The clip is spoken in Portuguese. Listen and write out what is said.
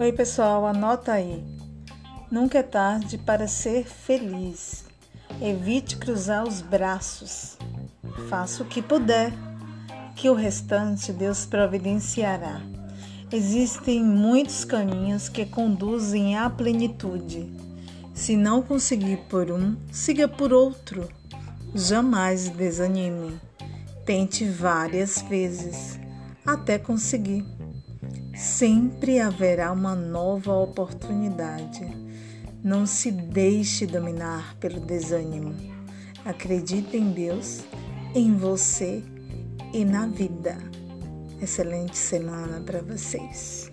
Oi, pessoal, anota aí. Nunca é tarde para ser feliz. Evite cruzar os braços. Faça o que puder, que o restante Deus providenciará. Existem muitos caminhos que conduzem à plenitude. Se não conseguir por um, siga por outro. Jamais desanime. Tente várias vezes até conseguir. Sempre haverá uma nova oportunidade. Não se deixe dominar pelo desânimo. Acredite em Deus, em você e na vida. Excelente semana para vocês.